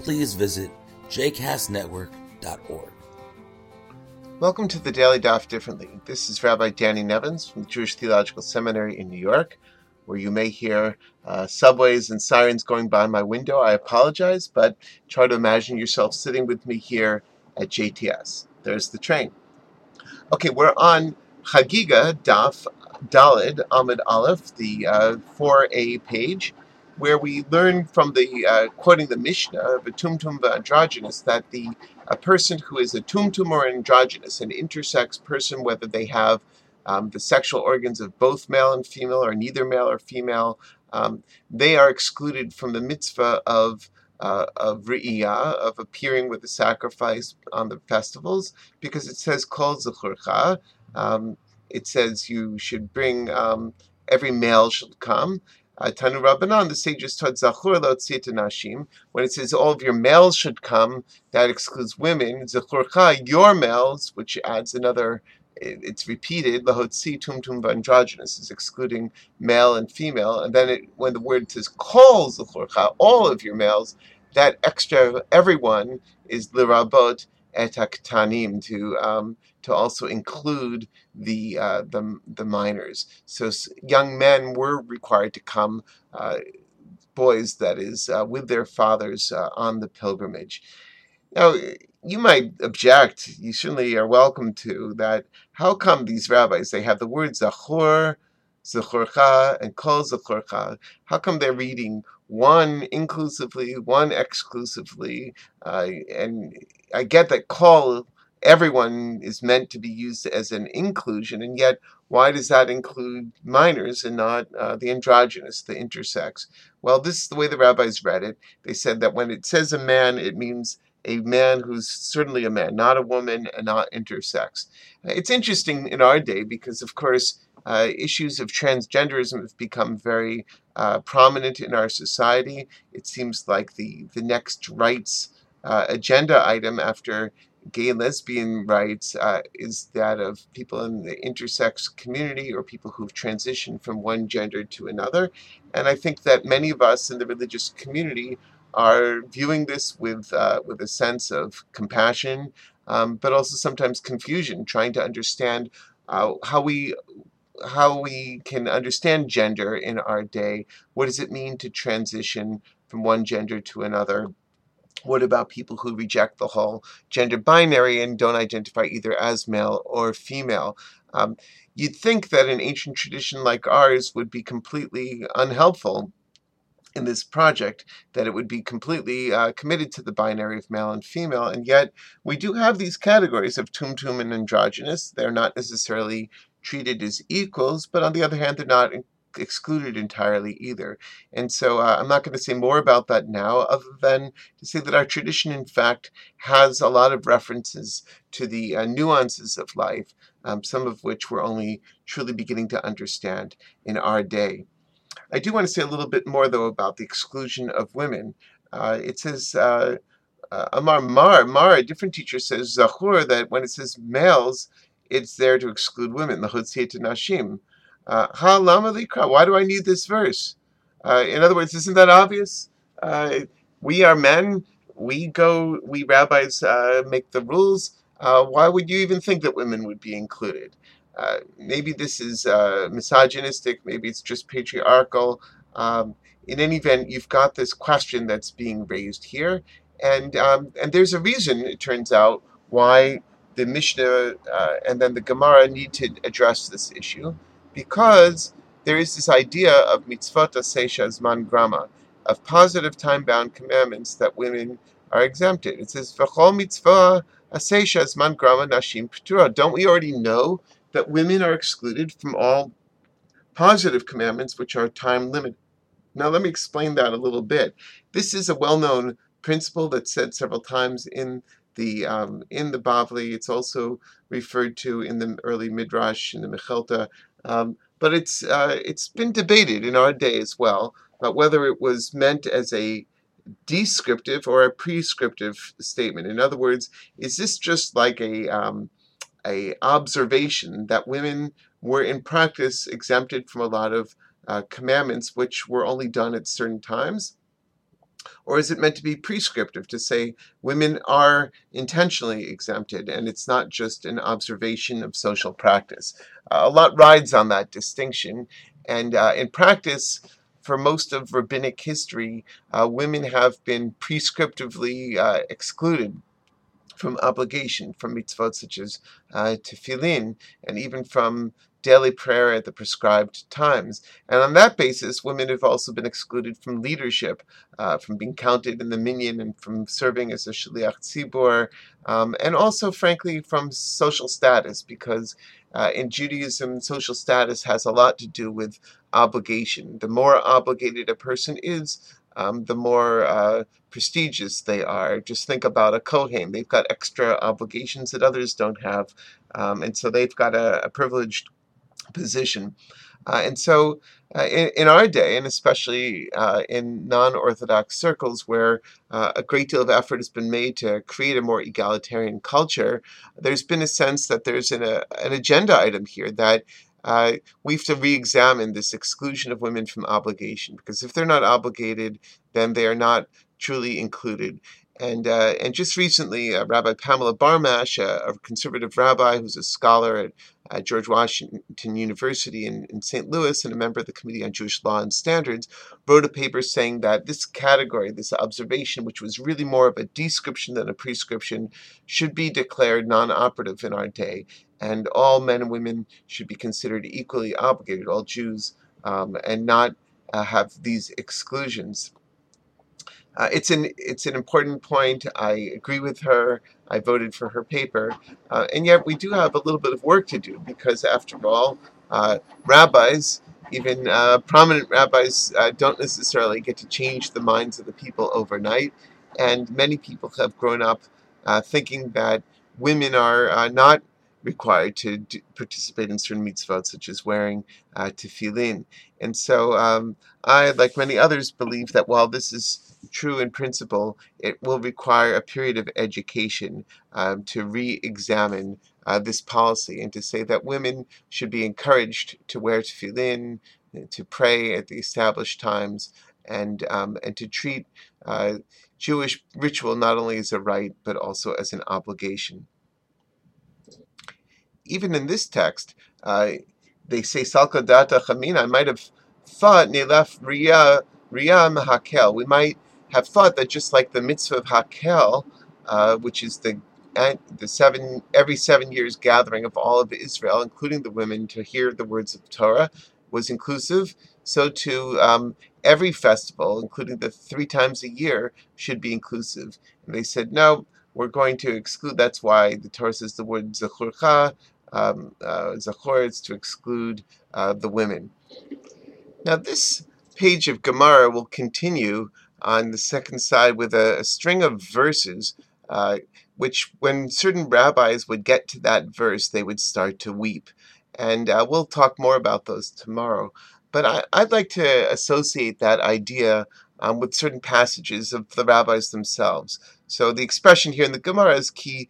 please visit jcastnetwork.org. Welcome to the Daily Daf Differently. This is Rabbi Danny Nevins from the Jewish Theological Seminary in New York, where you may hear uh, subways and sirens going by my window. I apologize, but try to imagine yourself sitting with me here at JTS. There's the train. Okay, we're on Chagiga Daf Dalet Amud Aleph, the uh, 4A page where we learn from the uh, quoting the Mishnah, the tumtum androgynous, that the a person who is a tumtum or androgynous, an intersex person, whether they have um, the sexual organs of both male and female or neither male or female, um, they are excluded from the mitzvah of uh, of Re'iyah, of appearing with the sacrifice on the festivals, because it says Kol Zechurcha. Um, it says you should bring um, every male should come. Uh, Tanu Rabbanan, the sages taught Zachur Nashim. When it says all of your males should come, that excludes women. Zachurcha, your males, which adds another, it's repeated, Lahotzi Tumtum Androgynous is excluding male and female. And then it, when the word says Kol Zachurcha, all of your males, that extra everyone is Lirabot etaktanim to um, to also include the uh, the the minors. So young men were required to come, uh, boys that is, uh, with their fathers uh, on the pilgrimage. Now you might object. You certainly are welcome to that. How come these rabbis they have the word zachor, zachorcha, and kol zachorcha? How come they're reading one inclusively, one exclusively, uh, and I get that call everyone is meant to be used as an inclusion, and yet why does that include minors and not uh, the androgynous, the intersex? Well, this is the way the rabbis read it. They said that when it says a man, it means a man who's certainly a man, not a woman, and not intersex. It's interesting in our day because, of course, uh, issues of transgenderism have become very uh, prominent in our society. It seems like the, the next rights uh, agenda item after gay and lesbian rights uh, is that of people in the intersex community or people who've transitioned from one gender to another. And I think that many of us in the religious community are viewing this with uh, with a sense of compassion, um, but also sometimes confusion, trying to understand uh, how we how we can understand gender in our day. What does it mean to transition from one gender to another? What about people who reject the whole gender binary and don't identify either as male or female? Um, you'd think that an ancient tradition like ours would be completely unhelpful in this project, that it would be completely uh, committed to the binary of male and female, and yet we do have these categories of tumtum and androgynous. They're not necessarily treated as equals, but on the other hand, they're not excluded entirely either. And so uh, I'm not going to say more about that now, other than to say that our tradition, in fact, has a lot of references to the uh, nuances of life, um, some of which we're only truly beginning to understand in our day. I do want to say a little bit more, though, about the exclusion of women. Uh, it says, uh, uh, Amar Mar, Mar, a different teacher says, Zahur, that when it says males, it's there to exclude women, the Hotziyat Nashim. Uh, ha lama. Why do I need this verse? Uh, in other words, isn't that obvious? Uh, we are men. We go. We rabbis uh, make the rules. Uh, why would you even think that women would be included? Uh, maybe this is misogynistic. Maybe it's just patriarchal. Um, in any event, you've got this question that's being raised here, and um, and there's a reason. It turns out why the Mishnah and then the Gemara need to address this issue because there is this idea of mitzvot asesha zman grama, of positive time-bound commandments that women are exempted. It says, v'chol mitzvah asesha zman grama nashim p'tura. Don't we already know that women are excluded from all positive commandments which are time limited? Now let me explain that a little bit. This is a well-known principle that's said several times in the um, in the Bavli. It's also referred to in the early Midrash in the Mechilta, um, but it's uh, it's been debated in our day as well about whether it was meant as a descriptive or a prescriptive statement. In other words, is this just like a um, a observation that women were in practice exempted from a lot of uh, commandments which were only done at certain times? Or is it meant to be prescriptive to say women are intentionally exempted and it's not just an observation of social practice? Uh, a lot rides on that distinction. And uh, in practice, for most of rabbinic history, uh, women have been prescriptively uh, excluded from obligation, from mitzvot such as uh, tefillin, and even from daily prayer at the prescribed times. And on that basis, women have also been excluded from leadership, uh, from being counted in the minyan, and from serving as a shliach tzibur, um, and also, frankly, from social status, because uh, in Judaism, social status has a lot to do with obligation. The more obligated a person is, um, the more uh, prestigious they are. Just think about a Kohen. They've got extra obligations that others don't have. Um, and so they've got a, a privileged position. Uh, and so, uh, in, in, our day, and especially uh, in non Orthodox circles where uh, a great deal of effort has been made to create a more egalitarian culture, there's been a sense that there's an, a, an agenda item here that uh, we have to re examine this exclusion of women from obligation because if they're not obligated, then they are not truly included. And uh, and just recently, uh, Rabbi Pamela Barmash, a, a, conservative rabbi who's a scholar at uh, George Washington University in, in St. Louis and a member of the Committee on Jewish Law and Standards, wrote a paper saying that this category, this observation, which was really more of a description than a prescription, should be declared non-operative in our day, and all men and women should be considered equally obligated, all Jews, um, and not uh, have these exclusions. Uh, it's an it's an important point. I agree with her. I voted for her paper, uh, and yet we do have a little bit of work to do because, after all, uh, rabbis, even uh, prominent rabbis, uh, don't necessarily get to change the minds of the people overnight, and many people have grown up uh, thinking that women are not required to do, participate in certain mitzvot, such as wearing uh, tefillin. And so um, I, like many others, believe that while this is true in principle, it will require a period of education um, to re examine uh, this policy and to say that women should be encouraged to wear tefillin, to pray at the established times, and, um, and to treat uh, Jewish ritual not only as a right but also as an obligation. Even in this text, uh, they say Salka Data Chamina. I might have thought Nilaf Riyah Riyah Hakel. We might have thought that just like the mitzvah of Hakel, uh, which is the the seven every seven years gathering of all of Israel, including the women, to hear the words of Torah, was inclusive. So too, um, every festival, including the three times a year, should be inclusive. And they said, no, we're going to exclude. That's why the Torah says the word zechurcha, um, uh, to exclude uh, the women. Now, this page of Gemara will continue on the second side with a, a string of verses, uh, which, when certain rabbis would get to that verse, they would start to weep. And uh, we'll talk more about those tomorrow. But I, would like to associate that idea um, with certain passages of the rabbis themselves. So the expression here in the Gemara is ki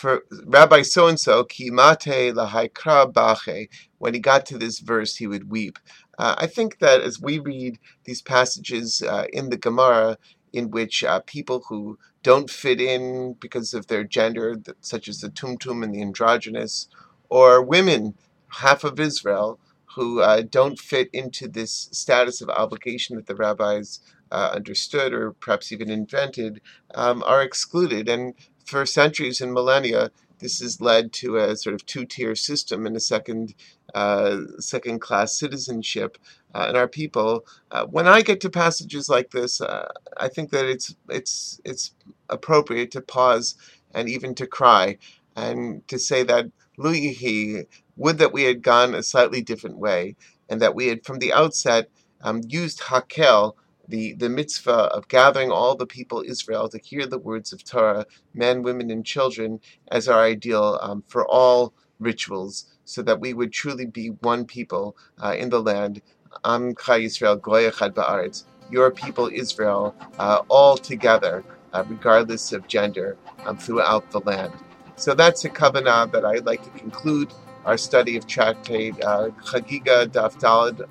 for Rabbi so and so, ki mate lahaikra bache. When he got to this verse, he would weep. Uh, I think that as we read these passages uh, in the Gemara, in which uh, people who don't fit in because of their gender, such as the tumtum and the androgynous, or women, half of Israel, who uh, don't fit into this status of obligation that the rabbis uh, understood or perhaps even invented, um, are excluded. And for centuries and millennia, this has led to a sort of two-tier system and a second uh, second-class citizenship uh, in our people. Uh, when I get to passages like this, uh, I think that it's it's it's appropriate to pause and even to cry and to say that Luyihi would that we had gone a slightly different way and that we had from the outset um, used Hakel the, the mitzvah of gathering all the people Israel to hear the words of Torah, men, women, and children, as our ideal um, for all rituals, so that we would truly be one people uh, in the land. Am Chai Israel Goyachad Ba'aretz, your people Israel, uh, all together, uh, regardless of gender, um, throughout the land. So that's a kavanah that I'd like to conclude our study of Tractate uh, Chagiga Daf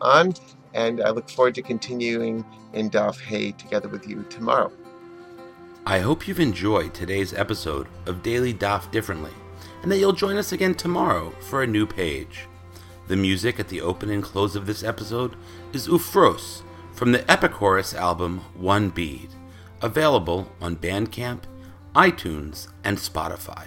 on, and I look forward to continuing in Daf Hay together with you tomorrow. I hope you've enjoyed today's episode of Daily Daf Differently, and that you'll join us again tomorrow for a new page. The music at the open and close of this episode is Ufros from the Epichorus album One Bead, available on Bandcamp, iTunes, and Spotify.